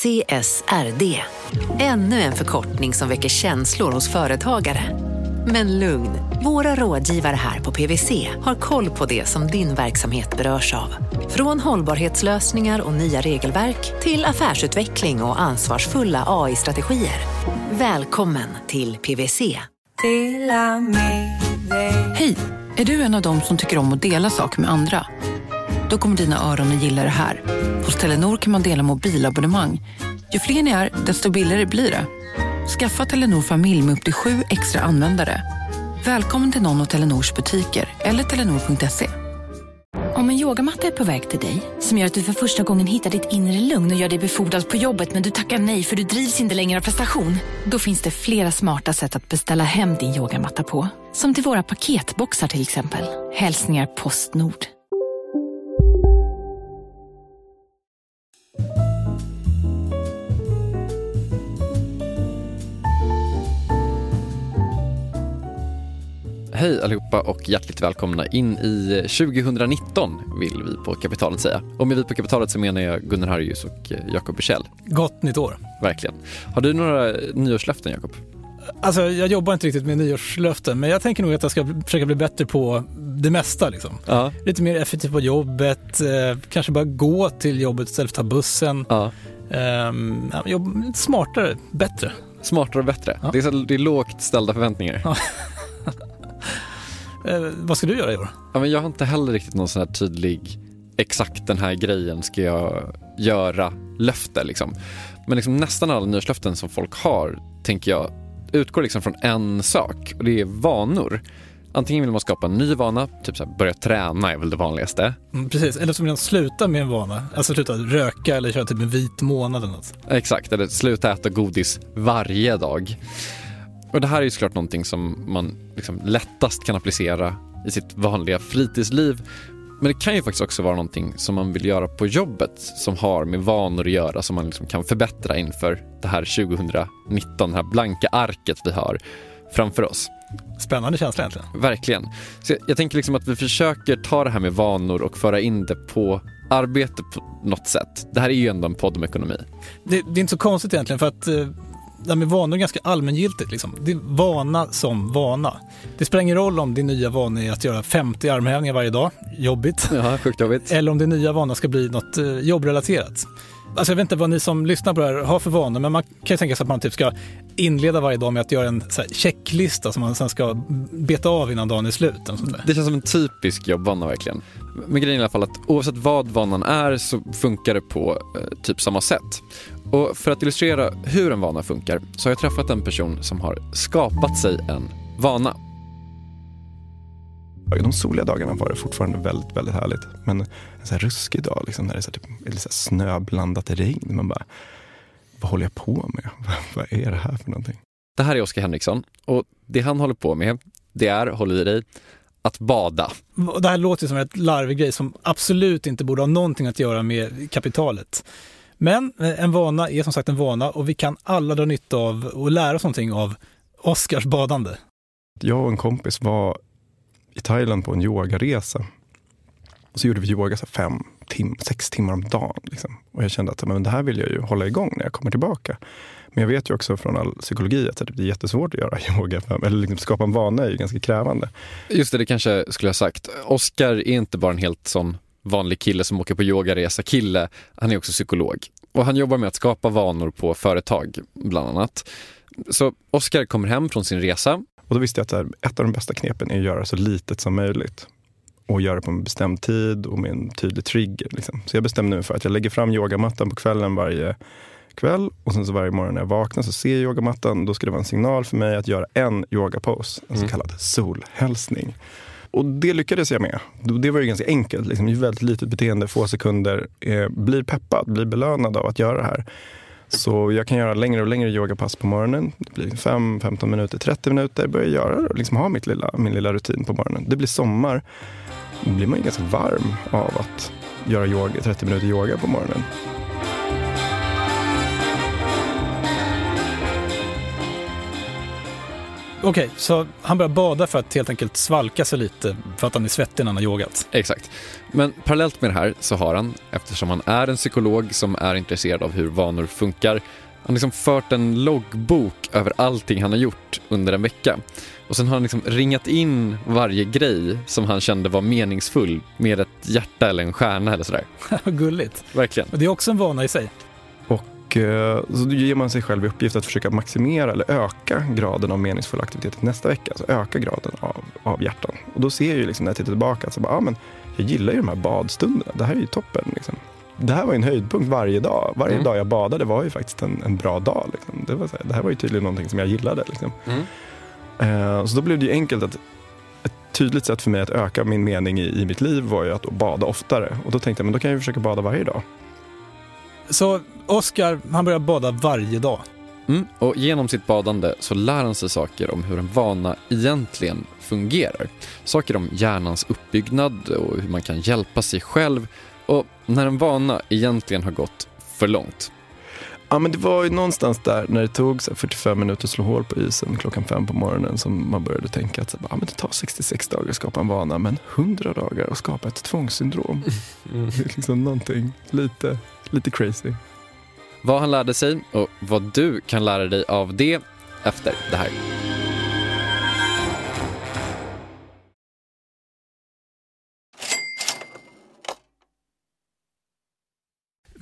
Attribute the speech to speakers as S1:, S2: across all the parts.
S1: CSRD. Ännu en förkortning som väcker känslor hos företagare. Men lugn, våra rådgivare här på PWC har koll på det som din verksamhet berörs av. Från hållbarhetslösningar och nya regelverk till affärsutveckling och ansvarsfulla AI-strategier. Välkommen till PWC.
S2: Hej! Är du en av dem som tycker om att dela saker med andra? Då kommer dina öron att gilla det här. Hos Telenor kan man dela mobilabonnemang. Ju fler ni är, desto billigare blir det. Skaffa Telenor familj med upp till sju extra användare. Välkommen till någon av Telenors butiker eller telenor.se.
S3: Om en yogamatta är på väg till dig, som gör att du för första gången hittar ditt inre lugn och gör dig befordrad på jobbet men du tackar nej för du drivs inte längre av prestation. Då finns det flera smarta sätt att beställa hem din yogamatta på. Som till våra paketboxar till exempel. Hälsningar Postnord.
S4: Hej allihopa och hjärtligt välkomna in i 2019 vill vi på Kapitalet säga. Och med vi på Kapitalet så menar jag Gunnar Harjus och Jakob Bursell.
S5: Gott nytt år.
S4: Verkligen. Har du några nyårslöften Jakob?
S5: Alltså, jag jobbar inte riktigt med nyårslöften, men jag tänker nog att jag ska försöka bli bättre på det mesta. Liksom.
S4: Ja.
S5: Lite mer effektiv på jobbet, eh, kanske bara gå till jobbet istället för att ta bussen.
S4: ja.
S5: Um, lite smartare, bättre.
S4: Smartare och bättre.
S5: Ja.
S4: Det, är så, det är lågt ställda förväntningar.
S5: Ja. Eh, vad ska du göra i år?
S4: Ja, men jag har inte heller riktigt någon sån här tydlig, exakt den här grejen ska jag göra löfte liksom. Men liksom nästan alla nyårslöften som folk har, tänker jag, utgår liksom från en sak och det är vanor. Antingen vill man skapa en ny vana, typ så här, börja träna är väl det vanligaste.
S5: Mm, precis, eller som man sluta med en vana. Alltså sluta röka eller köra typ en vit månad eller något.
S4: Exakt, eller sluta äta godis varje dag. Och det här är ju såklart någonting som man liksom lättast kan applicera i sitt vanliga fritidsliv. Men det kan ju faktiskt också vara någonting som man vill göra på jobbet som har med vanor att göra som man liksom kan förbättra inför det här 2019, det här blanka arket vi har framför oss.
S5: Spännande känsla egentligen.
S4: Verkligen. Så jag, jag tänker liksom att vi försöker ta det här med vanor och föra in det på arbete på något sätt. Det här är ju ändå en podd om ekonomi.
S5: Det, det är inte så konstigt egentligen för att eh, det här med vanor är ganska allmängiltigt. Liksom. Det är vana som vana. Det spelar ingen roll om din nya vana är att göra 50 armhävningar varje dag, jobbigt,
S4: Ja, sjukt jobbigt.
S5: eller om din nya vana ska bli något eh, jobbrelaterat. Alltså jag vet inte vad ni som lyssnar på det här har för vanor, men man kan ju tänka sig att man typ ska inleda varje dag med att göra en checklista som man sen ska beta av innan dagen är slut.
S4: Det känns som en typisk jobbvana verkligen. Men grejen är i alla fall att oavsett vad vanan är så funkar det på eh, typ samma sätt. Och för att illustrera hur en vana funkar så har jag träffat en person som har skapat sig en vana.
S6: De soliga dagarna var det fortfarande väldigt, väldigt härligt. Men en så här ruskig dag, liksom, när det är så här, typ, eller så här snöblandat regn. Man bara, vad håller jag på med? vad är det här för någonting?
S4: Det här är Oskar Henriksson och det han håller på med det är, håll i dig, att bada.
S5: Det här låter som en larvig grej som absolut inte borde ha någonting att göra med kapitalet. Men eh, en vana är som sagt en vana och vi kan alla dra nytta av och lära oss någonting av Oskars badande.
S6: Jag och en kompis var i Thailand på en yogaresa. Och så gjorde vi yoga så fem, tim sex timmar om dagen. Liksom. Och jag kände att men det här vill jag ju hålla igång när jag kommer tillbaka. Men jag vet ju också från all psykologi att det är jättesvårt att göra yoga. Eller liksom skapa en vana är ju ganska krävande.
S4: Just det, det kanske skulle jag ha sagt. Oskar är inte bara en helt sån vanlig kille som åker på yogaresa kille. Han är också psykolog. Och han jobbar med att skapa vanor på företag, bland annat. Så Oskar kommer hem från sin resa
S6: Och då visste jag att här, ett av de bästa knepen är att göra så litet som möjligt. Och göra på en bestämd tid och med en tydlig trigger. Liksom. Så jag bestämde mig för att jag lägger fram yogamattan på kvällen varje kväll. Och sen så varje morgon när jag vaknar så ser jag yogamattan. Då ska det vara en signal för mig att göra en yogapose. En så kallad solhälsning. Och det lyckades jag med. Det var ju ganska enkelt. Liksom, väldigt litet beteende, få sekunder. Eh, blir peppad, blir belönad av att göra det här. Så jag kan göra längre och längre yogapass på morgonen. Det blir 5, 15 minuter, 30 minuter. Börjar göra det och liksom ha mitt lilla, min lilla rutin på morgonen. Det blir sommar. Då blir man ju ganska varm av att göra yoga, 30 minuter yoga på morgonen.
S5: Okej, så han börjar bada för att helt enkelt svalka sig lite för att han är svettig när han har yogat.
S4: Exakt. Men parallellt med det här så har han, eftersom han är en psykolog som är intresserad av hur vanor funkar, han har liksom fört en loggbok över allting han har gjort under en vecka. Och sen har han liksom ringat in varje grej som han kände var meningsfull med ett hjärta eller en stjärna eller sådär.
S5: Vad Gulligt.
S4: Verkligen.
S5: Och det är också en vana i sig.
S6: Och så då ger man sig själv i uppgift att försöka maximera eller öka graden av meningsfull aktivitet nästa vecka. Alltså öka graden av, av hjärtan. Och då ser jag ju liksom när jag tittar tillbaka att så bara, ah, men jag gillar ju de här badstunderna. Det här är ju toppen. Liksom. Det här var ju en höjdpunkt varje dag. Varje
S4: Mm.
S6: dag jag badade var ju faktiskt en, en bra dag. Liksom. Det, var så här, det här var ju tydligen någonting som jag gillade. Liksom.
S4: Mm.
S6: Eh, så då blev det ju enkelt att ett tydligt sätt för mig att öka min mening i, i mitt liv var ju att bada oftare. Och då tänkte jag, men då kan jag ju försöka bada varje dag.
S5: Så Oscar, han börjar bada varje dag.
S4: Mm. Och genom sitt badande så lär han sig saker om hur en vana egentligen fungerar. Saker om hjärnans uppbyggnad och hur man kan hjälpa sig själv och när en vana egentligen har gått för långt.
S6: Ja, men det var ju någonstans där när det tog så här 45 minuter att slå hål på isen klockan fem på morgonen som man började tänka att så ja, men det tar 66 dagar att skapa en vana men 100 dagar att skapa ett tvångssyndrom. Det är liksom någonting lite, lite crazy.
S4: Vad han lärde sig och vad du kan lära dig av det efter det här.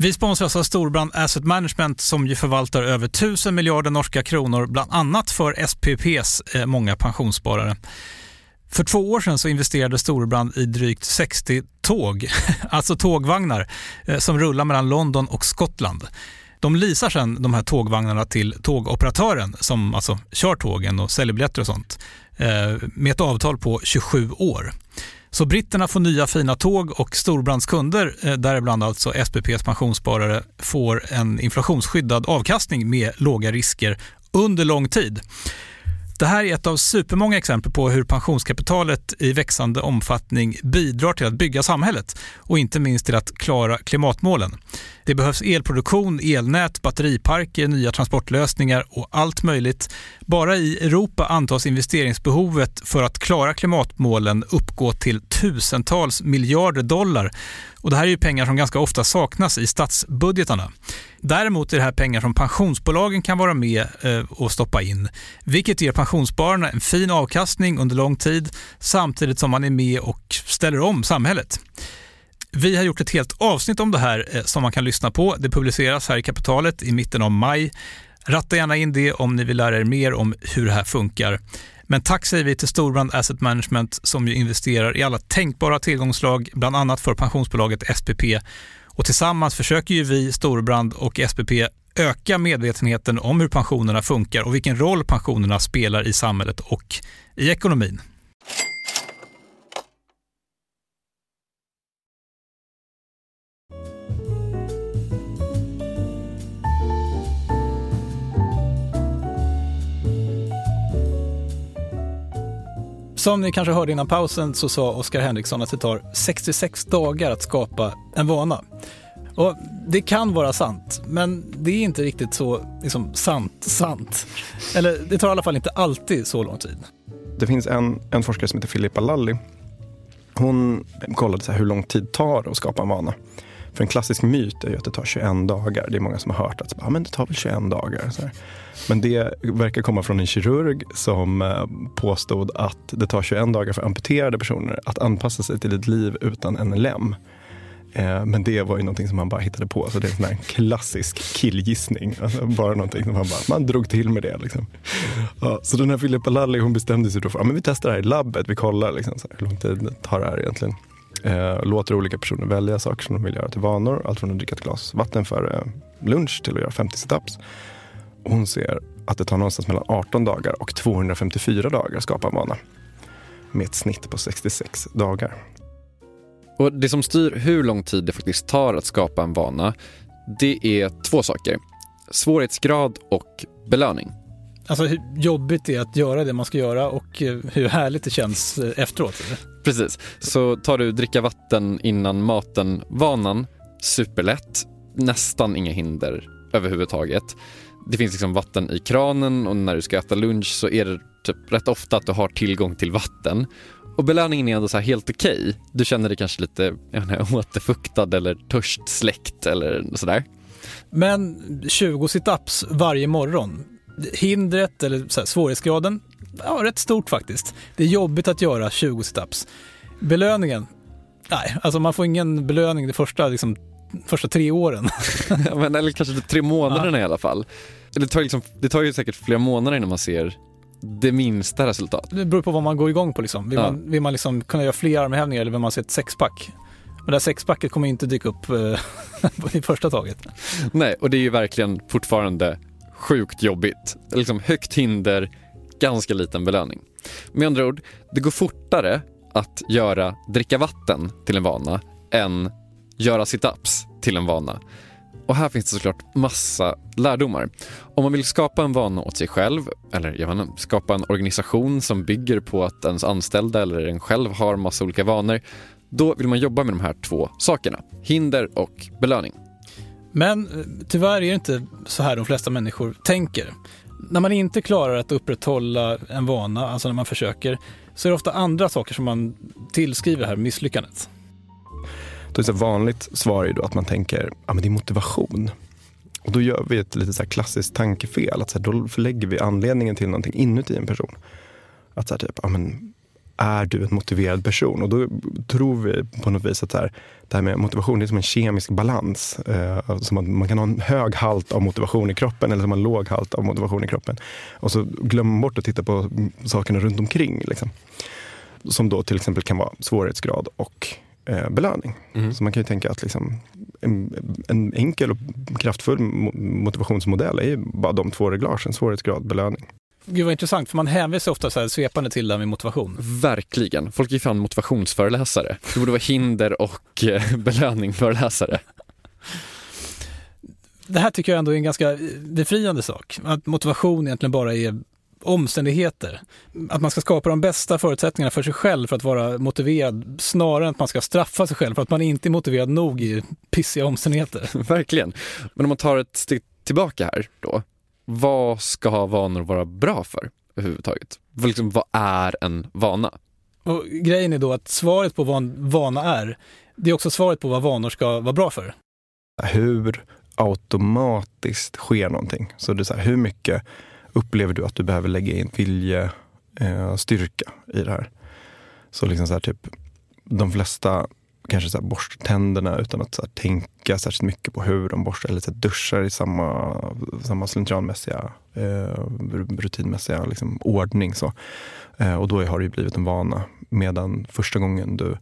S5: Vi sponsras av Storbrand Asset Management som ju förvaltar över 1000 miljarder norska kronor, bland annat för SPPs eh, många pensionssparare. För två år sedan så investerade Storbrand i drygt 60 tåg, alltså tågvagnar, eh, som rullar mellan London och Skottland. De leasar sedan de här tågvagnarna till tågoperatören som alltså kör tågen och säljer biljetter och sånt eh, med ett avtal på 27 år. Så britterna får nya fina tåg och Storbrands kunder, eh, däribland alltså SPPs pensionssparare, får en inflationsskyddad avkastning med låga risker under lång tid. Det här är ett av supermånga exempel på hur pensionskapitalet i växande omfattning bidrar till att bygga samhället och inte minst till att klara klimatmålen. Det behövs elproduktion, elnät, batteriparker, nya transportlösningar och allt möjligt. Bara i Europa antas investeringsbehovet för att klara klimatmålen uppgå till tusentals miljarder dollar. Och det här är ju pengar som ganska ofta saknas i statsbudgetarna. Däremot är det här pengar som pensionsbolagen kan vara med eh, och stoppa in, vilket ger pensionsspararna en fin avkastning under lång tid samtidigt som man är med och ställer om samhället. Vi har gjort ett helt avsnitt om det här eh, som man kan lyssna på. Det publiceras här i Kapitalet i mitten av maj. Ratta gärna in det om ni vill lära er mer om hur det här funkar. Men tack säger vi till Storbrand Asset Management som ju investerar i alla tänkbara tillgångslag, bland annat för pensionsbolaget SPP. Och tillsammans försöker ju vi, Storbrand och SPP, öka medvetenheten om hur pensionerna funkar och vilken roll pensionerna spelar i samhället och i ekonomin. Som ni kanske hörde innan pausen så sa Oskar Henriksson att det tar 66 dagar att skapa en vana. Och det kan vara sant, men det är inte riktigt så liksom, sant, sant. Eller det tar i alla fall inte alltid så lång tid.
S6: Det finns en, en forskare som heter Filippa Lalli. Hon kollade så här hur lång tid tar det att skapa en vana. För en klassisk myt är ju att det tar 21 dagar. Det är många som har hört att ah, men det tar väl 21 dagar. Så här. Men det verkar komma från en kirurg som eh, påstod att det tar 21 dagar för amputerade personer att anpassa sig till ett liv utan en lem. Eh, men det var ju någonting som han bara hittade på. Så det är en sån här klassisk killgissning. Alltså bara någonting som han bara, man drog till med det. Liksom. Ja, så den här Filippa Lalli hon bestämde sig då för att vi testar det här i labbet. Vi kollar liksom, så här, hur lång tid tar det här egentligen. Eh, låter olika personer välja saker som de vill göra till vanor. Allt från att dricka ett glas vatten före lunch till att göra 50 situps. Hon ser att det tar någonstans mellan 18 dagar och 254 dagar att skapa en vana. Med ett snitt på 66 dagar.
S4: Och det som styr hur lång tid det faktiskt tar att skapa en vana, det är två saker. Svårighetsgrad och belöning.
S5: Alltså hur jobbigt det är att göra det man ska göra och eh, hur härligt det känns eh, efteråt. eller?
S4: Precis. Så tar du dricka vatten innan maten-vanan, superlätt. Nästan inga hinder överhuvudtaget. Det finns liksom vatten i kranen och när du ska äta lunch så är det typ rätt ofta att du har tillgång till vatten och belöningen är ändå så här helt okej. Du känner dig kanske lite jag menar, återfuktad eller törstsläckt eller sådär.
S5: Men 20 situps varje morgon, hindret eller så här, svårighetsgraden, ja rätt stort faktiskt. Det är jobbigt att göra 20 situps. Belöningen, nej, alltså man får ingen belöning de första, liksom, första tre åren.
S4: Ja, Men, eller kanske typ tre månaderna i alla fall. Det tar, liksom, det tar ju säkert flera månader innan man ser det minsta resultat.
S5: Det beror på vad man går igång på liksom. Vill
S4: Ja.
S5: man, vill man liksom kunna göra fler armhävningar eller vill man se ett sexpack? Men det här sexpacket kommer inte dyka upp eh, i första taget.
S4: Nej, och det är ju verkligen fortfarande sjukt jobbigt. Liksom högt hinder, ganska liten belöning. Med andra ord, det går fortare att göra dricka vatten till en vana än göra situps till en vana. Och här finns det såklart massa lärdomar. Om man vill skapa en vana åt sig själv, eller jag menar, skapa en organisation som bygger på att ens anställda eller en själv har massa olika vanor, då vill man jobba med de här två sakerna. Hinder och belöning.
S5: Men eh, tyvärr är det inte så här de flesta människor tänker. När man inte klarar att upprätthålla en vana, alltså när man försöker, så är det ofta andra saker som man tillskriver det här misslyckandet.
S6: Då är det så vanligt svar är då att man tänker ja, men det är motivation. Och då gör vi ett lite så här klassiskt tankefel. Att så här, då förlägger vi anledningen till någonting inuti en person. Att så här, typ, ja, men, är du en motiverad person? Och då tror vi på något vis att här, det här med motivation det är som en kemisk balans. Eh, som att man kan ha en hög halt av motivation i kroppen eller som en låg halt av motivation i kroppen. Och så glömmer man bort att titta på sakerna runt omkring. Liksom. Som då till exempel kan vara svårighetsgrad och eh, belöning. Så man kan ju tänka att liksom, en, en enkel och kraftfull mo- motivationsmodell är ju bara de två reglagen, svårighetsgrad, belöning.
S5: Gud vad intressant, för man hänvisar ofta så här svepande till det här med motivation.
S4: Verkligen. Folk är ju fan motivationsföreläsare. Det borde vara hinder och eh, belöningföreläsare.
S5: Det här tycker jag ändå är en ganska befriande sak. Att motivation egentligen bara är omständigheter. Att man ska skapa de bästa förutsättningarna för sig själv för att vara motiverad snarare än att man ska straffa sig själv för att man inte är motiverad nog i pissiga omständigheter.
S4: Verkligen. Men om man tar ett steg tillbaka här då. Vad ska vanor vara bra för överhuvudtaget? Liksom, vad är en vana?
S5: Och grejen är då att svaret på vad en vana är, det är också svaret på vad vanor ska vara bra för.
S6: Hur automatiskt sker någonting? Så det är så här, hur mycket upplever du att du behöver lägga in viljestyrka eh, styrka i det här? Så liksom så här, typ, de flesta kanske så här borstar tänderna utan att så här, tänka särskilt mycket på hur de borstar eller så duschar i samma, samma slentrianmässiga, eh, rutinmässiga liksom, ordning. Så. Eh, och då har det ju blivit en vana. Medan första gången du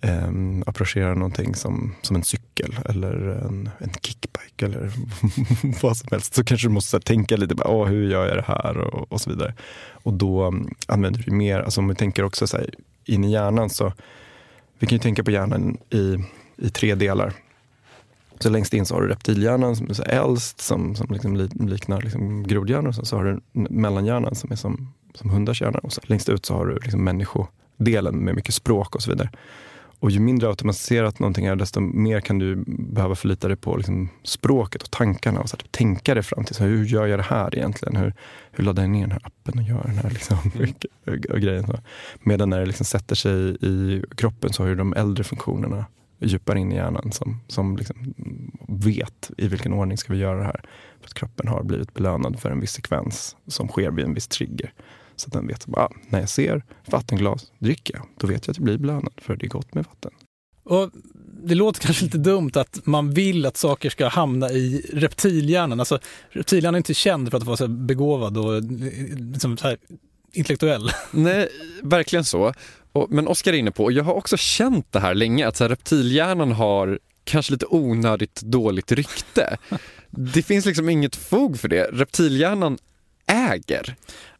S6: eh, approcherar någonting som, som en cykel eller en, en kickbike eller vad som helst så kanske du måste så här, tänka lite, bara, Åh, hur gör jag det här och, och så vidare. Och då eh, använder du mer, alltså om vi tänker också så här, in i hjärnan så vi kan ju tänka på hjärnan i, i tre delar. Så längst in så har du reptilhjärnan som är så äldst, som, som liksom liknar liksom grodhjärnan. Och sen så har du mellanhjärnan som är som, som hundars hjärna. Och så längst ut så har du liksom människodelen med mycket språk och så vidare. Och ju mindre automatiserat någonting är, desto mer kan du behöva förlita dig på liksom språket och tankarna. Och så här, typ, tänka dig fram till så här, hur gör jag det här egentligen? Hur, hur laddar jag ner den här appen och gör den här liksom, och grejen? Så. Medan när det liksom sätter sig i kroppen så har ju de äldre funktionerna djupare in i hjärnan som, som liksom vet i vilken ordning ska vi göra det här. För att kroppen har blivit belönad för en viss sekvens som sker vid en viss trigger. Så att den vet att ah, när jag ser vattenglas dricker jag, då vet jag att jag blir belönad för det är gott med vatten.
S5: Och det låter kanske lite dumt att man vill att saker ska hamna i reptilhjärnan. Alltså, reptilhjärnan är inte känd för att vara så här begåvad och liksom så här intellektuell.
S4: Nej, verkligen så. Och, men Oskar är inne på, och jag har också känt det här länge, att så här, reptilhjärnan har kanske lite onödigt dåligt rykte. Det finns liksom inget fog för det. Reptilhjärnan äger.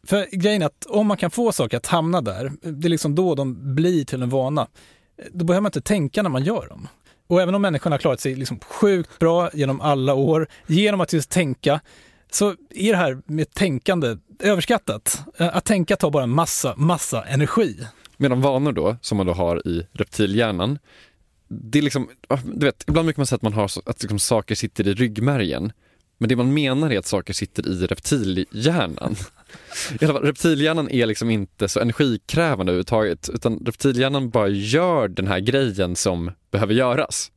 S5: För grejen är att om man kan få saker att hamna där, det är liksom då de blir till en vana. Då behöver man inte tänka när man gör dem. Och även om människan har klarat sig liksom sjukt bra genom alla år, genom att just tänka, så är det här med tänkande överskattat. Eh, att tänka tar bara en massa, massa energi.
S4: Medan vanor då, som man då har i reptilhjärnan, det är liksom, du vet, ibland brukar man säga att man har så, att liksom saker sitter i ryggmärgen. Men det man menar är att saker sitter i reptilhjärnan. I alla fall, reptilhjärnan är liksom inte så energikrävande överhuvudtaget utan reptilhjärnan bara gör den här grejen som behöver göras.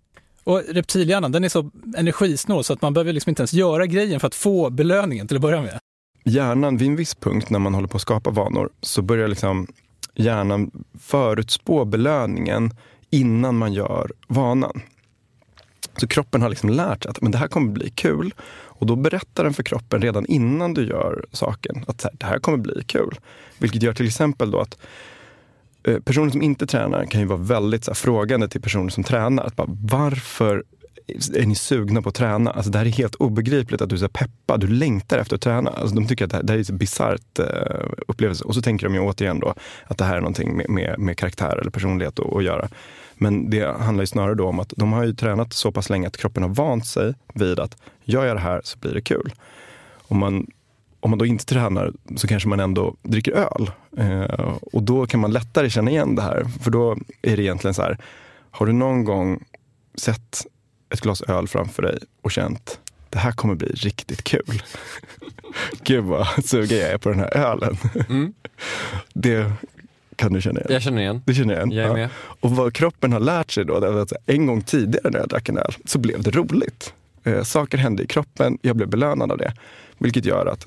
S5: Och reptilhjärnan, den är så energisnål så att man behöver liksom inte ens göra grejen för att få belöningen till att börja med.
S6: Hjärnan, vid en viss punkt när man håller på att skapa vanor, så börjar liksom hjärnan förutspå belöningen innan man gör vanan. Så kroppen har liksom lärt sig att men det här kommer bli kul. Och då berättar den för kroppen redan innan du gör saken att det här kommer bli kul. Vilket gör till exempel då att eh, personer som inte tränar kan ju vara väldigt så här, frågande till personer som tränar. Att bara, varför är ni sugna på att träna? Alltså, det här är helt obegripligt att du är så peppad, du längtar efter att träna. Alltså, de tycker att det här, det här är en bisarrt eh, upplevelse. Och så tänker de ju återigen då att det här är någonting med, med, med karaktär eller personlighet att, att göra. Men det handlar ju snarare då om att de har ju tränat så pass länge att kroppen har vant sig vid att gör jag det här så blir det kul. Om man, om man då inte tränar så kanske man ändå dricker öl. Eh, och då kan man lättare känna igen det här. För då är det egentligen så här, har du någon gång sett ett glas öl framför dig och känt det här kommer bli riktigt kul. Gud vad sugen jag är på den här ölen. Mm. Det kan du känna igen?
S4: Jag känner igen.
S6: Du känner igen?
S4: Jag är med. Ja.
S6: Och vad kroppen har lärt sig då, är att en gång tidigare när jag drack en öl så blev det roligt. Eh, saker hände i kroppen, jag blev belönad av det. Vilket gör att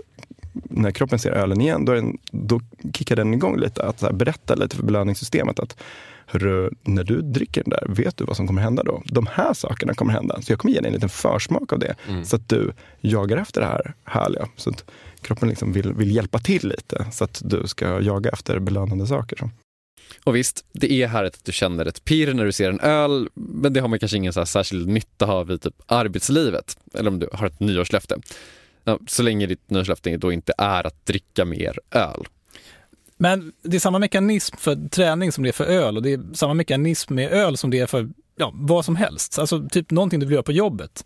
S6: när kroppen ser ölen igen, då, den, då kickar den igång lite. Att här, berätta lite för belöningssystemet att Hörru, när du dricker den där, vet du vad som kommer hända då? De här sakerna kommer hända. Så jag kommer ge dig en liten försmak av det. Mm. Så att du jagar efter det här härliga. Så att kroppen liksom vill, vill hjälpa till lite så att du ska jaga efter belönande saker.
S4: Och visst, det är härligt att du känner ett pirr när du ser en öl, men det har man kanske ingen så särskild nytta av i typ arbetslivet, eller om du har ett nyårslöfte. Ja, så länge ditt nyårslöfte då inte är att dricka mer öl.
S5: Men det är samma mekanism för träning som det är för öl och det är samma mekanism med öl som det är för ja, vad som helst. Alltså typ någonting du vill göra på jobbet.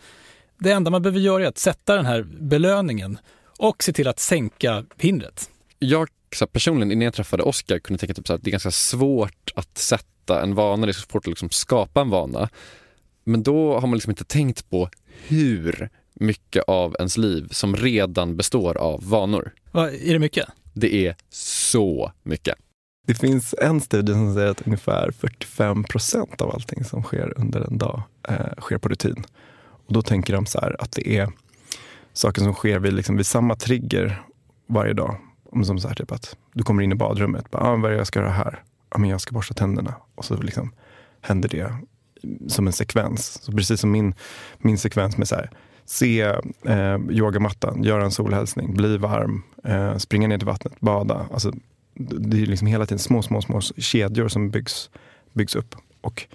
S5: Det enda man behöver göra är att sätta den här belöningen och se till att sänka hindret.
S4: Jag så personligen, innan jag träffade Oskar, kunde tänka typ så att det är ganska svårt att sätta en vana, det är svårt att liksom skapa en vana. Men då har man liksom inte tänkt på hur mycket av ens liv som redan består av vanor.
S5: Va, är det mycket?
S4: Det är så mycket.
S6: Det finns en studie som säger att ungefär 45 procent av allting som sker under en dag eh, sker på rutin. Och då tänker de så här att det är saker som sker vid, liksom, vid samma trigger varje dag. Som så här, typ att du kommer in i badrummet. Bara, ah, vad är det jag ska göra här? Ah, men jag ska borsta tänderna. Och så liksom händer det som en sekvens. Så precis som min, min sekvens med så här, se eh, yogamattan, göra en solhälsning, bli varm, eh, springa ner till vattnet, bada. Alltså, det är liksom hela tiden små, små, små kedjor som byggs, byggs upp. Och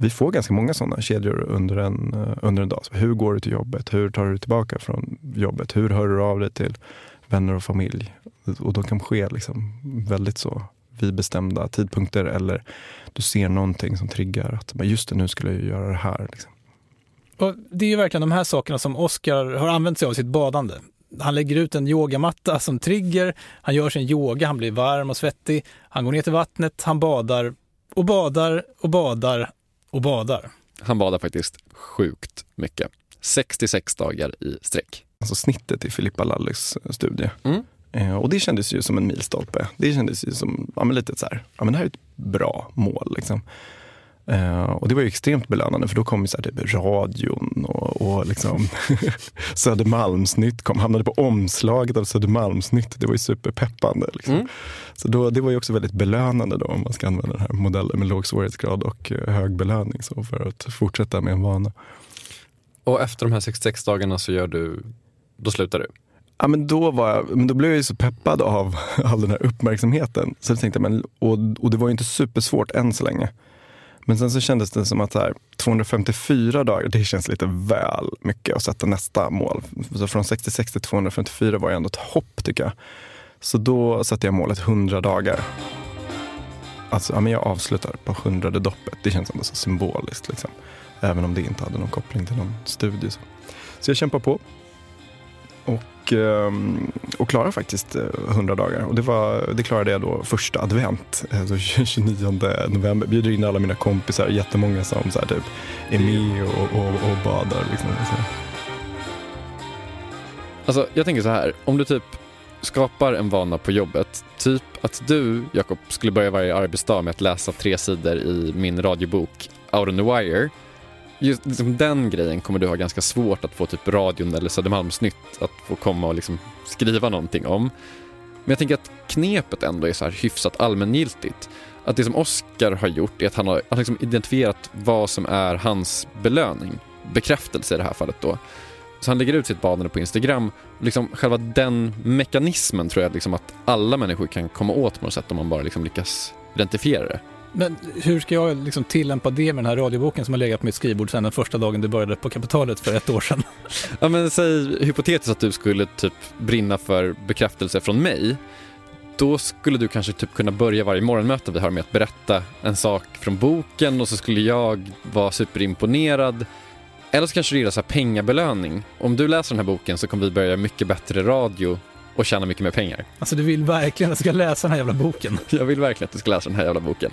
S6: vi får ganska många sådana kedjor under en, eh, under en dag. Så hur går du till jobbet? Hur tar du dig tillbaka från jobbet? Hur hör du av dig till vänner och familj? Och de kan ske liksom väldigt så vid bestämda tidpunkter eller du ser någonting som triggar att just det, nu skulle jag göra det här. Liksom.
S5: Och det är ju verkligen de här sakerna som Oskar har använt sig av i sitt badande. Han lägger ut en yogamatta som trigger, han gör sin yoga, han blir varm och svettig, han går ner till vattnet, han badar och badar och badar och badar.
S4: Han badar faktiskt sjukt mycket. 66 dagar i sträck.
S6: Alltså snittet i Filippa Lallis studie. Mm. Eh, och det kändes ju som en milstolpe. Det kändes ju som, ja men lite så här, ja men det här är ett bra mål liksom. Uh, och det var ju extremt belönande för då kom ju så här, typ radion och, och liksom Södermalmsnytt kom, hamnade på omslaget av Södermalmsnytt. Det var ju superpeppande. Liksom. Mm. Så då, det var ju också väldigt belönande då om man ska använda den här modellen med låg svårighetsgrad och uh, hög belöning så för att fortsätta med en vana.
S4: Och efter de här 66 dagarna så gör du, då slutar du?
S6: Ja, men då, var jag, men då blev jag ju så peppad av all den här uppmärksamheten. Så jag tänkte, men, och, och det var ju inte supersvårt än så länge. Men sen så kändes det som att här, 254 dagar, det känns lite väl mycket att sätta nästa mål. Så från 66 till 254 var ju ändå ett hopp tycker jag. Så då satte jag målet 100 dagar. Alltså, ja, men jag avslutar på hundrade doppet. Det känns ändå så symboliskt. Liksom. Även om det inte hade någon koppling till någon studie. Så, så jag kämpar på. Och, ehm, och klarade faktiskt eh, 100 dagar. Och det, var, det klarade jag då första advent, eh, alltså 29 november. Bjuder in alla mina kompisar, jättemånga som så här, typ, är med och, och, och badar. Liksom,
S4: Alltså, jag tänker så här. Om du typ skapar en vana på jobbet, typ att du, Jakob, skulle börja varje arbetsdag med att läsa tre sidor i min radiobok Out on the Wire. Just liksom den grejen kommer du ha ganska svårt att få typ radion eller Södermalmsnytt att få komma och liksom skriva någonting om. Men jag tänker att knepet ändå är så här hyfsat allmängiltigt. Att det som Oscar har gjort är att han har, han har liksom identifierat vad som är hans belöning. Bekräftelse i det här fallet då. Så han lägger ut sitt badande på Instagram. Liksom själva den mekanismen tror jag liksom att alla människor kan komma åt på något sätt om man bara liksom lyckas identifiera det.
S5: Men hur ska jag liksom tillämpa det med den här radioboken som har legat på mitt skrivbord sedan den första dagen du började på Kapitalet för ett år sedan?
S4: Ja men säg hypotetiskt att du skulle typ brinna för bekräftelse från mig. Då skulle du kanske typ kunna börja varje morgonmöte vi har med att berätta en sak från boken och så skulle jag vara superimponerad. Eller så kanske du gillar så här pengabelöning. Om du läser den här boken så kommer vi börja mycket bättre radio och tjäna mycket mer pengar.
S5: Alltså du vill verkligen att jag ska läsa den här jävla boken.
S4: Jag vill verkligen att du ska läsa den här jävla boken.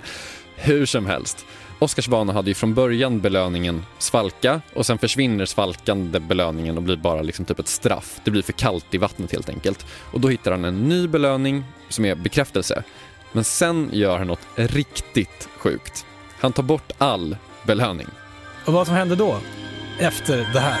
S4: Hur som helst. Oscarsbana hade ju från början belöningen svalka och sen försvinner svalkande belöningen och blir bara liksom typ ett straff. Det blir för kallt i vattnet helt enkelt. Och då hittar han en ny belöning som är bekräftelse. Men sen gör han något riktigt sjukt. Han tar bort all belöning.
S5: Och vad som hände då? Efter det här.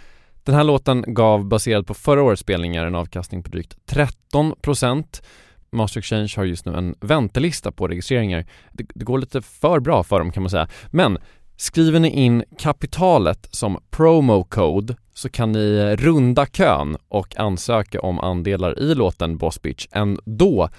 S4: Den här låten gav baserad på förra årets spelningar en avkastning på drygt 13% Master Exchange har just nu en väntelista på registreringar. Det, det, går lite för bra för dem kan man säga. Men skriver ni in kapitalet som promo code så kan ni runda kön och ansöka om andelar i låten Boss Bitch ändå.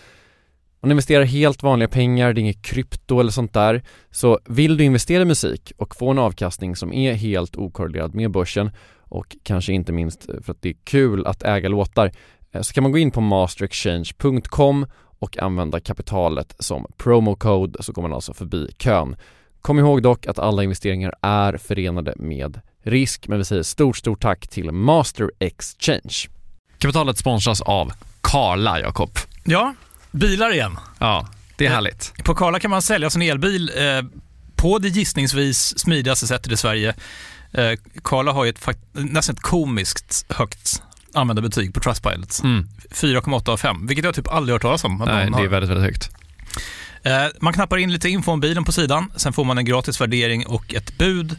S4: Om ni investerar helt vanliga pengar, det är inget krypto eller sånt där, så vill du investera i musik och få en avkastning som är helt okorrelerad med börsen och kanske inte minst för att det är kul att äga låtar, eh, så kan man gå in på masterexchange.com och använda kapitalet som promo code så går man alltså förbi kön. Kom ihåg dock att alla investeringar är förenade med risk, men vi säger stort, stort tack till Master Exchange. Kapitalet sponsras av Karla, Jakob.
S5: Ja, bilar igen.
S4: Ja, det är eh, härligt.
S5: På Karla kan man sälja sin elbil eh, på det gissningsvis smidigaste sättet i Sverige. Eh, Karla har ju ett nästan ett komiskt högt användarbetyg på Trustpilot. Mm. 4,8 av 5, vilket jag typ aldrig hört talas om.
S4: Nej, det är väldigt, väldigt högt.
S5: Eh, man knappar in lite info om bilen på sidan, sen får man en gratis värdering och ett bud.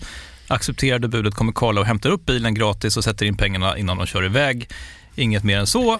S5: Accepterar du budet kommer Karla och hämtar upp bilen gratis och sätter in pengarna innan de kör iväg. Inget mer än så.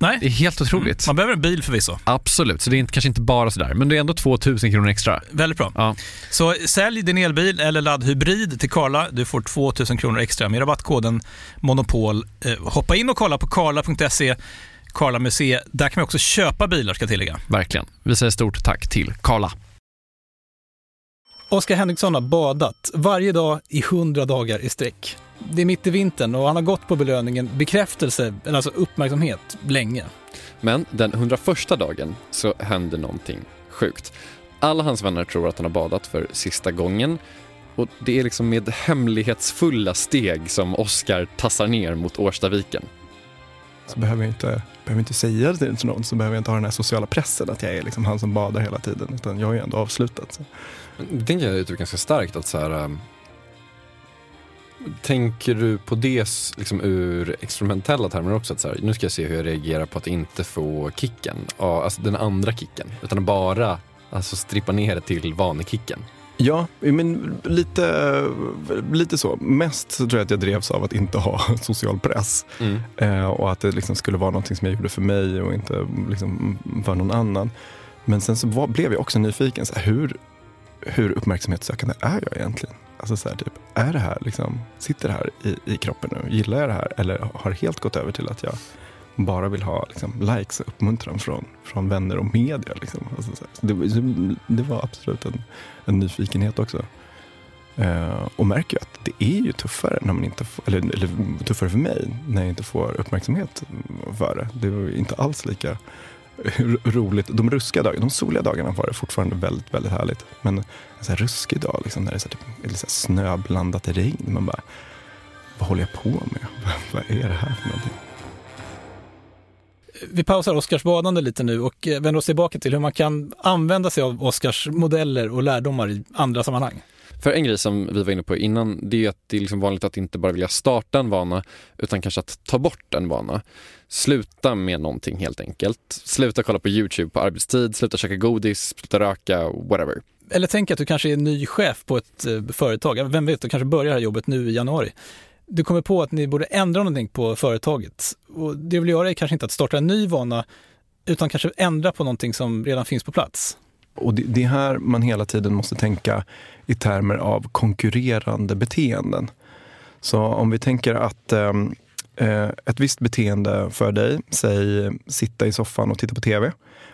S5: Nej.
S4: Det är helt otroligt.
S5: Man behöver en bil förvisso.
S4: Absolut, så det är inte, kanske inte bara sådär, men det är ändå 2000 kronor extra.
S5: Väldigt bra.
S4: Ja.
S5: Så sälj din elbil eller laddhybrid till Karla. Du får 2000 kronor extra med rabattkoden Monopol. Eh, hoppa in och kolla på karla.se. Karla Museet. Där kan man också köpa bilar ska jag tillägga.
S4: Verkligen. Vi säger stort tack till Karla.
S5: Oskar Henriksson har badat varje dag i 100 dagar i sträck. Det är mitt i vintern och han har gått på belöningen bekräftelse, eller alltså uppmärksamhet, länge.
S4: Men den 101 dagen så händer någonting sjukt. Alla hans vänner tror att han har badat för sista gången och det är liksom med hemlighetsfulla steg som Oskar tassar ner mot Årstaviken.
S6: så behöver jag inte, behöver inte säga det till någon. Så behöver jag inte ha den här sociala pressen att jag är liksom han som badar hela tiden. Utan jag har ju ändå avslutat. Så.
S4: Det tänker jag är ganska starkt att så här, um, Tänker du på det liksom ur experimentella termer också? Att så här, nu ska jag se hur jag reagerar på att inte få kicken, alltså den andra kicken. Utan bara alltså strippa ner det till vanekicken.
S6: Ja, men lite, lite så. Mest så tror jag att jag drevs av att inte ha social press. Mm. Eh, och att det liksom skulle vara något som jag gjorde för mig och inte liksom för någon annan. Men sen så var, blev jag också nyfiken. Så här, hur, hur uppmärksamhetssökande är jag egentligen? Alltså så här, typ, är det här liksom, sitter det här i, i kroppen nu? Gillar jag det här? Eller har det helt gått över till att jag bara vill ha liksom, likes och uppmuntran från, från vänner och media? Liksom. Alltså, så det, det, var absolut en, en nyfikenhet också. Uh, och märker ju att det är ju tuffare, när man inte får, eller, eller tuffare för mig, när jag inte får uppmärksamhet för det. Det var inte alls lika roligt. De ruskiga dagarna, de soliga dagarna var det fortfarande väldigt, väldigt härligt. Men en sån här ruskig dag, liksom, när det är så här, typ, så här snöblandat regn. Man bara, vad håller jag på med? vad är det här för någonting?
S5: Vi pausar Oscars badande lite nu och eh, vänder oss tillbaka till hur man kan använda sig av Oscars modeller och lärdomar i andra sammanhang.
S4: För en grej som vi var inne på innan, det är att det är liksom vanligt att inte bara vilja starta en vana, utan kanske att ta bort en vana. Sluta med någonting helt enkelt. Sluta kolla på YouTube på arbetstid, sluta käka godis, sluta röka, whatever.
S5: Eller tänk att du kanske är ny chef på ett eh, företag. Vem vet, du kanske börjar det här jobbet nu i januari. Du kommer på att ni borde ändra någonting på företaget. Och det du vill göra är kanske inte att starta en ny vana, utan kanske ändra på någonting som redan finns på plats.
S6: Och det, det är här man hela tiden måste tänka i termer av konkurrerande beteenden. Så om vi tänker att ehm, eh, ett visst beteende för dig, säg sitta i soffan och titta på tv,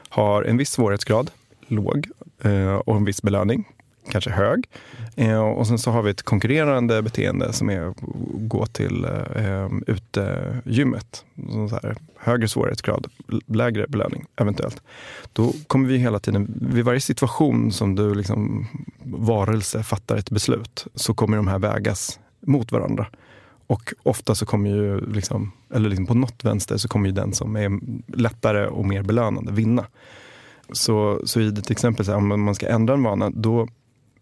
S6: har en viss svårighetsgrad, låg, eh, och en viss belöning, kanske hög. Eh, och sen så har vi ett konkurrerande beteende som är att gå till eh, utegymmet. Så här, högre svårighetsgrad, lägre belöning eventuellt. Då kommer vi hela tiden, vid varje situation som du liksom varelse fattar ett beslut, så kommer de här vägas mot varandra. Och ofta så kommer ju, liksom, eller liksom på något vänster, så kommer ju den som är lättare och mer belönande vinna. Så, så i ett exempel, så här, om man ska ändra en vana, då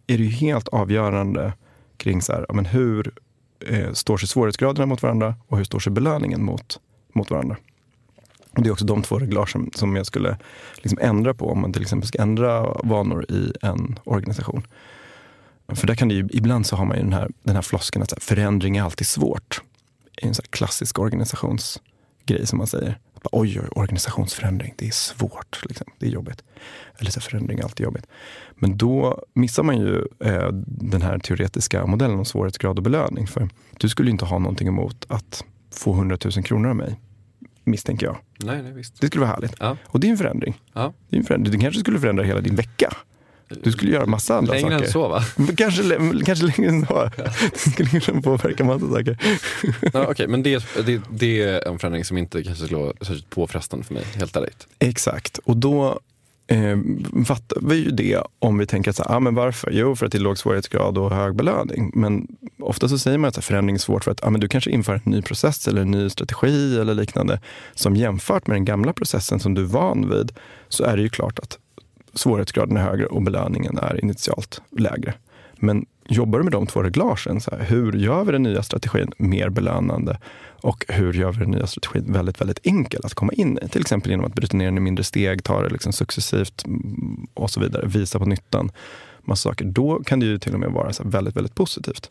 S6: är det ju helt avgörande kring så här, men hur eh, står sig svårighetsgraderna mot varandra och hur står sig belöningen mot, mot varandra. Och det är också de två reglar som, som jag skulle liksom ändra på om man till exempel ska ändra vanor i en organisation. För där kan det ju, ibland så har man ju den här, den här floskeln att här, förändring är alltid svårt. Det är en så klassisk organisationsgrej som man säger. Oj, oj, organisationsförändring, det är svårt. Liksom. Det är jobbigt. Eller så förändring är alltid jobbigt. Men då missar man ju eh, den här teoretiska modellen om svårighetsgrad och belöning. För du skulle inte ha någonting emot att få 100 000 kronor av mig, misstänker jag.
S4: Nej, nej, visst.
S6: Det skulle vara härligt.
S4: Ja.
S6: Och det är en förändring.
S4: Ja.
S6: Det är en förändring. Du kanske skulle förändra hela din vecka. Du skulle göra massa andra
S4: längre
S6: saker.
S4: Längre än så va?
S6: Kanske, kanske längre än så. Du skulle kunna påverka massa saker.
S4: ja, Okej, okay, men det, det, det, är en förändring som inte kanske skulle vara särskilt påfrestande för mig, helt ärligt.
S6: Exakt, och då eh, fattar vi ju det om vi tänker att ah, men varför? Jo, för att det är låg svårighetsgrad och hög belöning. Men ofta så säger man att förändring är svårt för att ah, men du kanske inför en ny process eller en ny strategi eller liknande som jämfört med den gamla processen som du är van vid så är det ju klart att svårighetsgraden är högre och belöningen är initialt lägre. Men jobbar du med de två reglagen, så här, hur gör vi den nya strategin mer belönande och hur gör vi den nya strategin väldigt, väldigt enkel att komma in i? Till exempel genom att bryta ner den i mindre steg, ta det liksom successivt mm, och så vidare. Visa på nyttan, massa saker. Då kan det ju till och med vara så väldigt, väldigt positivt.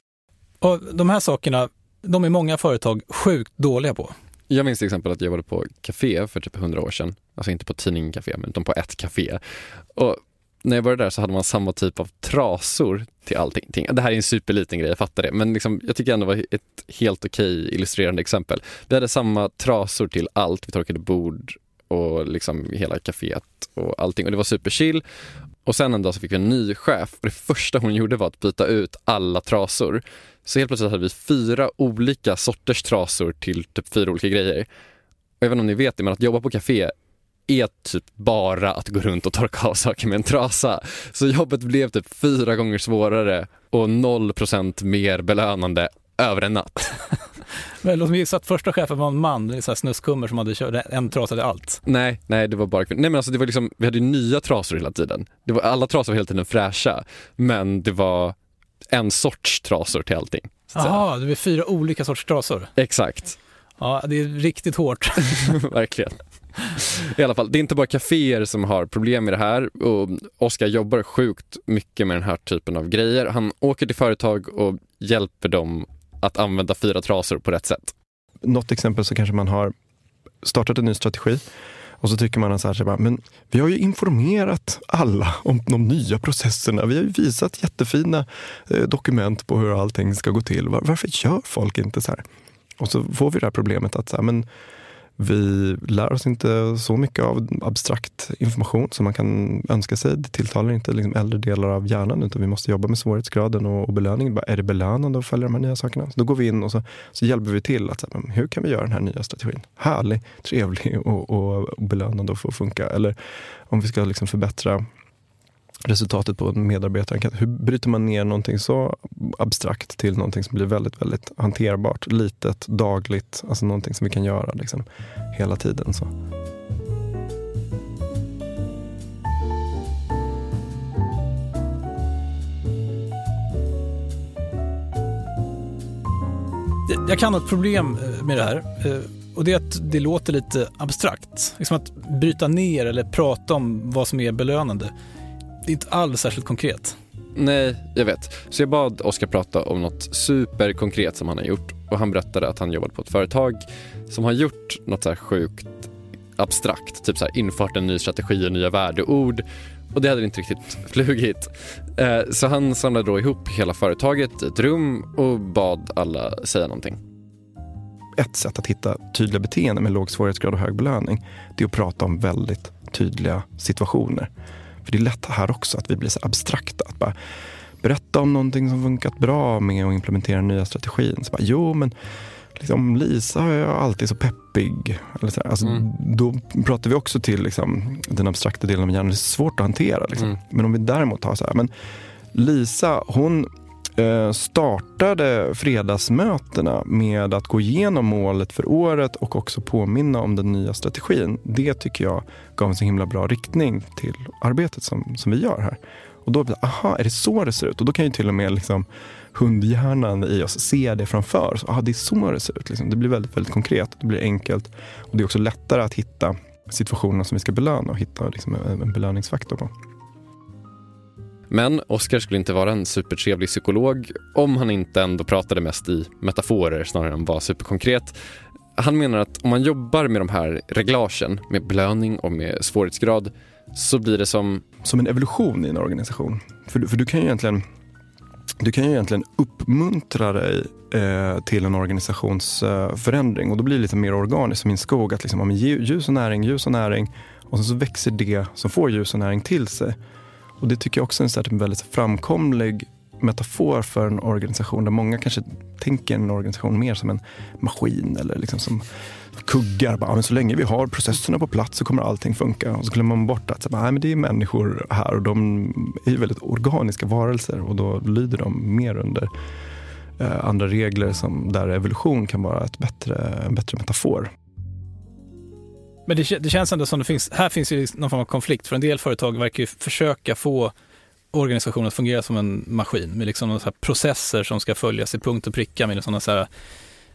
S5: Och De här sakerna, de är många företag sjukt dåliga på.
S4: Jag minns till exempel att jag jobbade på café för typ 100 år sedan. Alltså inte på tidningen café, men utan på ett café. Och när jag började där så hade man samma typ av trasor till allting. Det här är en superliten grej, jag fattar det. Men liksom, jag tycker ändå det var ett helt okej illustrerande exempel. Vi hade samma trasor till allt. Vi torkade bord och liksom hela kaféet och allting. Och det var superchill. Och sen en dag så fick vi en ny chef och det första hon gjorde var att byta ut alla trasor. Så helt plötsligt hade vi fyra olika sorters trasor till typ fyra olika grejer. Och jag vet inte om ni vet det, men att jobba på café är typ bara att gå runt och torka av saker med en trasa. Så jobbet blev typ fyra gånger svårare och noll procent mer belönande över en natt.
S5: Men låt mig gissa att första chefen var en man, en snuskummer som hade kört en trasa till allt.
S4: Nej, nej det var bara kvinnor. Nej men alltså det var liksom, vi hade ju nya trasor hela tiden. Det var, alla trasor var hela tiden fräscha, men det var en sorts trasor till allting.
S5: Jaha, det är fyra olika sorters trasor.
S4: Exakt,
S5: Ja, det är riktigt hårt.
S4: verkligen. I alla fall, det är inte bara kaféer som har problem med det här och Oskar jobbar sjukt mycket med den här typen av grejer. Han åker till företag och hjälper dem att använda fyra trasor på rätt sätt.
S6: Något exempel så kanske man har startat en ny strategi och så tycker man så här, så bara, men vi har ju informerat alla om de nya processerna. Vi har ju visat jättefina eh, dokument på hur allting ska gå till. Var, varför gör folk inte så här? Och så får vi det här problemet att så här, men vi lär oss inte så mycket av abstrakt information som man kan önska sig. Det tilltalar inte liksom äldre delar av hjärnan utan vi måste jobba med svårighetsgraden och, och belöningen. Bara, Är det belönande att följa de här nya sakerna? Så då går vi in och så, så hjälper vi till. att så här, Hur kan vi göra den här nya strategin härlig, trevlig och, och, och belönande att få funka? Eller om vi ska liksom förbättra resultatet på en medarbetare. Hur bryter man ner någonting så abstrakt till någonting som blir väldigt, väldigt hanterbart, litet, dagligt, alltså någonting som vi kan göra liksom, hela tiden. Så.
S5: Jag- kan ha ett problem eh, med det här. Eh, och det är att det låter lite abstrakt. Liksom att bryta ner eller prata om vad som är belönande. Det är inte alls särskilt konkret.
S4: Nej, jag vet. Så jag bad Oskar prata om något superkonkret som han har gjort och han berättade att han jobbat på ett företag som har gjort något så här sjukt abstrakt, typ så här infört en ny strategi och nya värdeord och det hade inte riktigt flugit. Eh, Så han samlade då ihop hela företaget i ett rum och bad alla säga någonting.
S6: Ett sätt att hitta tydliga beteenden med låg svårighetsgrad och hög belöning, det är att prata om väldigt tydliga situationer. För det är lätt här också att vi blir så abstrakta. Att bara berätta om någonting som funkat bra med att implementera den nya strategin. Så bara, jo, men liksom, Lisa är alltid så peppig. Eller så. Alltså,
S4: Mm.
S6: Då pratar vi också till liksom, den abstrakta delen av hjärnan. Det är svårt att hantera. Liksom.
S4: Mm.
S6: Men om vi däremot har så här, men Lisa, hon Eh, startade fredagsmötena med att gå igenom målet för året och också påminna om den nya strategin. Det tycker jag gav en så himla bra riktning till arbetet som, som vi gör här. Och då blir det, aha, är det så det ser ut? Och då kan ju till och med liksom hundhjärnan i oss se det framför oss. Aha, det är så det ser ut. Liksom. Det blir väldigt, väldigt konkret. Det blir enkelt. Och det är också lättare att hitta situationerna som vi ska belöna och hitta liksom en belöningsfaktor på.
S4: Men Oskar skulle inte vara en supertrevlig psykolog om han inte ändå pratade mest i metaforer snarare än var superkonkret. Han menar att om man jobbar med de här reglagen, med belöning och med svårighetsgrad, så blir det som
S6: som en evolution i en organisation. För, du- för du kan ju egentligen, du kan ju egentligen uppmuntra dig eh, till en organisationsförändring eh, och då blir det lite mer organiskt som i en skog. Att liksom, ja, men ge- ljus och näring, ljus och näring och sen så växer det som får ljus och näring till sig. Och det tycker jag också är en så här, typ väldigt framkomlig metafor för en organisation där många kanske tänker en organisation mer som en maskin eller liksom som kuggar. Bara, ah, men så länge vi har processerna på plats så kommer allting funka. Och så glömmer man bort att så, bara, ah, nej, men det är människor här och de är väldigt organiska varelser och då lyder de mer under eh, andra regler som där evolution kan vara ett bättre, en bättre metafor.
S5: Men det, det känns ändå som det finns, här finns ju någon form av konflikt. För en del företag verkar ju försöka få organisationen att fungera som en maskin med liksom några processer som ska följas i punkt och pricka med sådana så här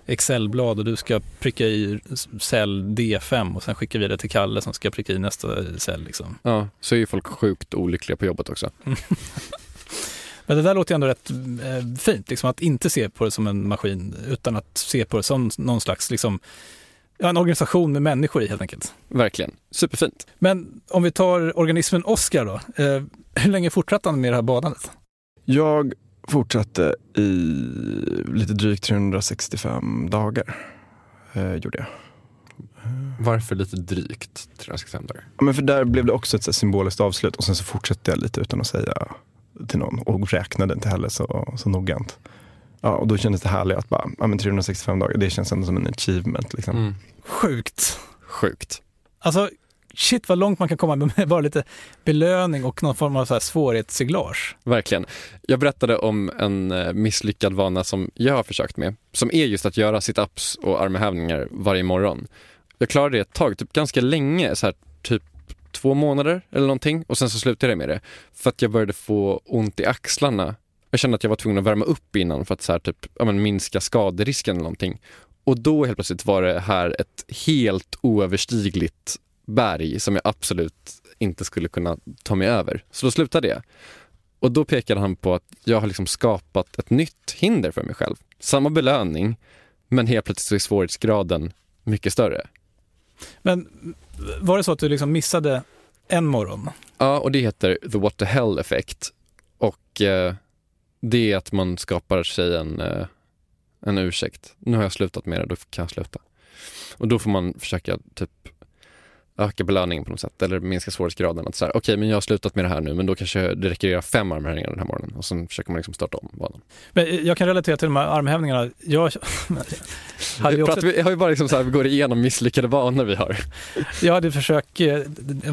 S5: Excelblad och du ska pricka i cell D5 och sen skickar vi det till Kalle som ska pricka i nästa cell. Liksom.
S4: Ja, så är ju folk sjukt olyckliga på jobbet också.
S5: Men det där låter ju ändå rätt eh, fint, liksom att inte se på det som en maskin utan att se på det som någon slags, liksom, ja, en organisation med människor i helt enkelt.
S4: Verkligen. Superfint.
S5: Men om vi tar organismen Oscar då. Eh, hur länge fortsatte han med det här badandet?
S6: Jag fortsatte i lite drygt 365 dagar. Eh, gjorde jag.
S4: Varför lite drygt 365 dagar?
S6: Ja, men för där blev det också ett så symboliskt avslut och sen så fortsatte jag lite utan att säga till någon och räknade inte heller så, så noggrant. Ja, och då kändes det härligt att bara, ja, men 365 dagar, det känns ändå som en achievement. Liksom.
S4: Mm.
S5: Sjukt.
S4: Sjukt.
S5: Alltså, shit vad långt man kan komma med bara lite belöning och någon form av så här svårighetsseglage.
S4: Verkligen. Jag berättade om en eh, misslyckad vana som jag har försökt med, som är just att göra sit-ups och armhävningar varje morgon. Jag klarade det ett tag, typ ganska länge, så här, typ två månader eller någonting och sen så slutade jag med det för att jag började få ont i axlarna. Jag kände att jag var tvungen att värma upp innan för att så här, typ, ja, men, minska skaderisken eller någonting. Och då helt plötsligt var det här ett helt oöverstigligt berg som jag absolut inte skulle kunna ta mig över. Så då slutade jag. Och då pekade han på att jag har liksom skapat ett nytt hinder för mig själv. Samma belöning, men helt plötsligt så är svårighetsgraden mycket större.
S5: Men var det så att du liksom missade en morgon?
S4: Ja, och det heter the what the hell effect. Och eh, det är att man skapar sig en, eh, en ursäkt. Nu har jag slutat med det, då kan jag sluta. Och då får man försöka typ öka belöningen på något sätt eller minska svårighetsgraden. Att så här, okej, okay, men jag har slutat med det här nu, men då kanske det räcker att göra fem armhävningar den här morgonen och sen försöker man liksom starta om vanan.
S5: Men jag kan relatera till de här armhävningarna. Jag,
S4: hade också... vi har ju bara liksom så här, vi går igenom misslyckade vanor vi har.
S5: Jag hade försökt,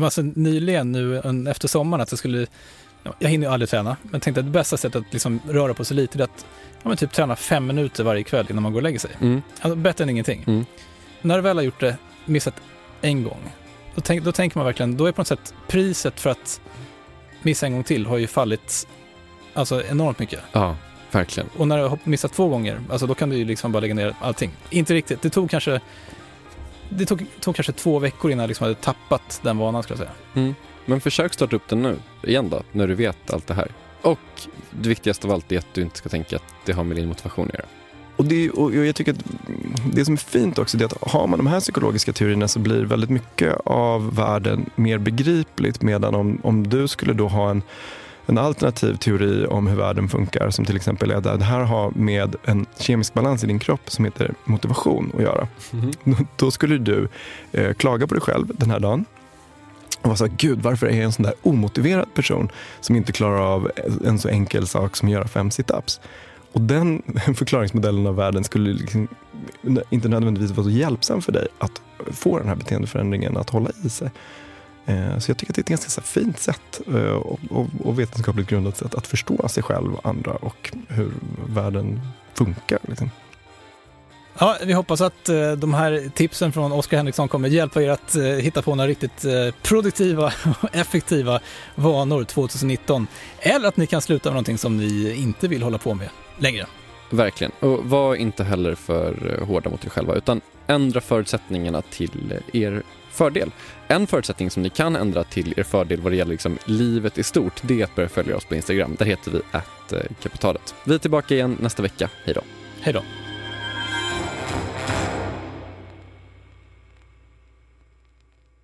S5: alltså, nyligen nu efter sommaren att jag skulle jag hinner ju aldrig träna, men tänkte att det bästa sättet att liksom röra på sig lite är att ja, typ träna fem minuter varje kväll innan man går och lägger sig. Mm. Alltså, bättre än ingenting. Mm. När du väl har gjort det, missat en gång, då, tänk, då tänker man verkligen, då är på något sätt priset för att missa en gång till har ju fallit alltså enormt mycket.
S4: Ja, verkligen.
S5: Och när du har missat två gånger, alltså då kan du ju liksom bara lägga ner allting. Inte riktigt, det tog kanske det tog, tog kanske två veckor innan jag liksom hade tappat den vanan skulle jag säga.
S4: Mm. Men försök starta upp den nu, igen då, när du vet allt det här. Och det viktigaste av allt är att du inte ska tänka att det har med din motivation att göra.
S6: Och, det, och jag tycker att det som är fint också är att har man de här psykologiska teorierna så blir väldigt mycket av världen mer begripligt medan om, om du skulle då ha en, en alternativ teori om hur världen funkar som till exempel är att det här har med en kemisk balans i din kropp som heter motivation att göra. Mm. Då skulle du eh, klaga på dig själv den här dagen och var så här, gud varför är jag en sån där omotiverad person som inte klarar av en så enkel sak som att göra fem situps? Och den förklaringsmodellen av världen skulle liksom inte nödvändigtvis vara så hjälpsam för dig att få den här beteendeförändringen att hålla i sig. Eh, så jag tycker att det är ett ganska fint sätt eh, och vetenskapligt grundat sätt att förstå sig själv och andra och hur världen funkar. Liksom.
S5: Ja, vi hoppas att eh, de här tipsen från Oskar Henriksson kommer hjälpa er att hitta på några riktigt produktiva och effektiva vanor 2019. Eller att ni kan sluta med någonting som ni inte vill hålla på med längre.
S4: Verkligen. Och var inte heller för eh, hårda mot er själva, utan ändra förutsättningarna till eh, er fördel. En förutsättning som ni kan ändra till er fördel vad det gäller liksom livet i stort, det är att börja följa oss på Instagram. Där heter vi att eh, kapitalet. Vi är tillbaka igen nästa vecka. Hej då.
S5: Hej då.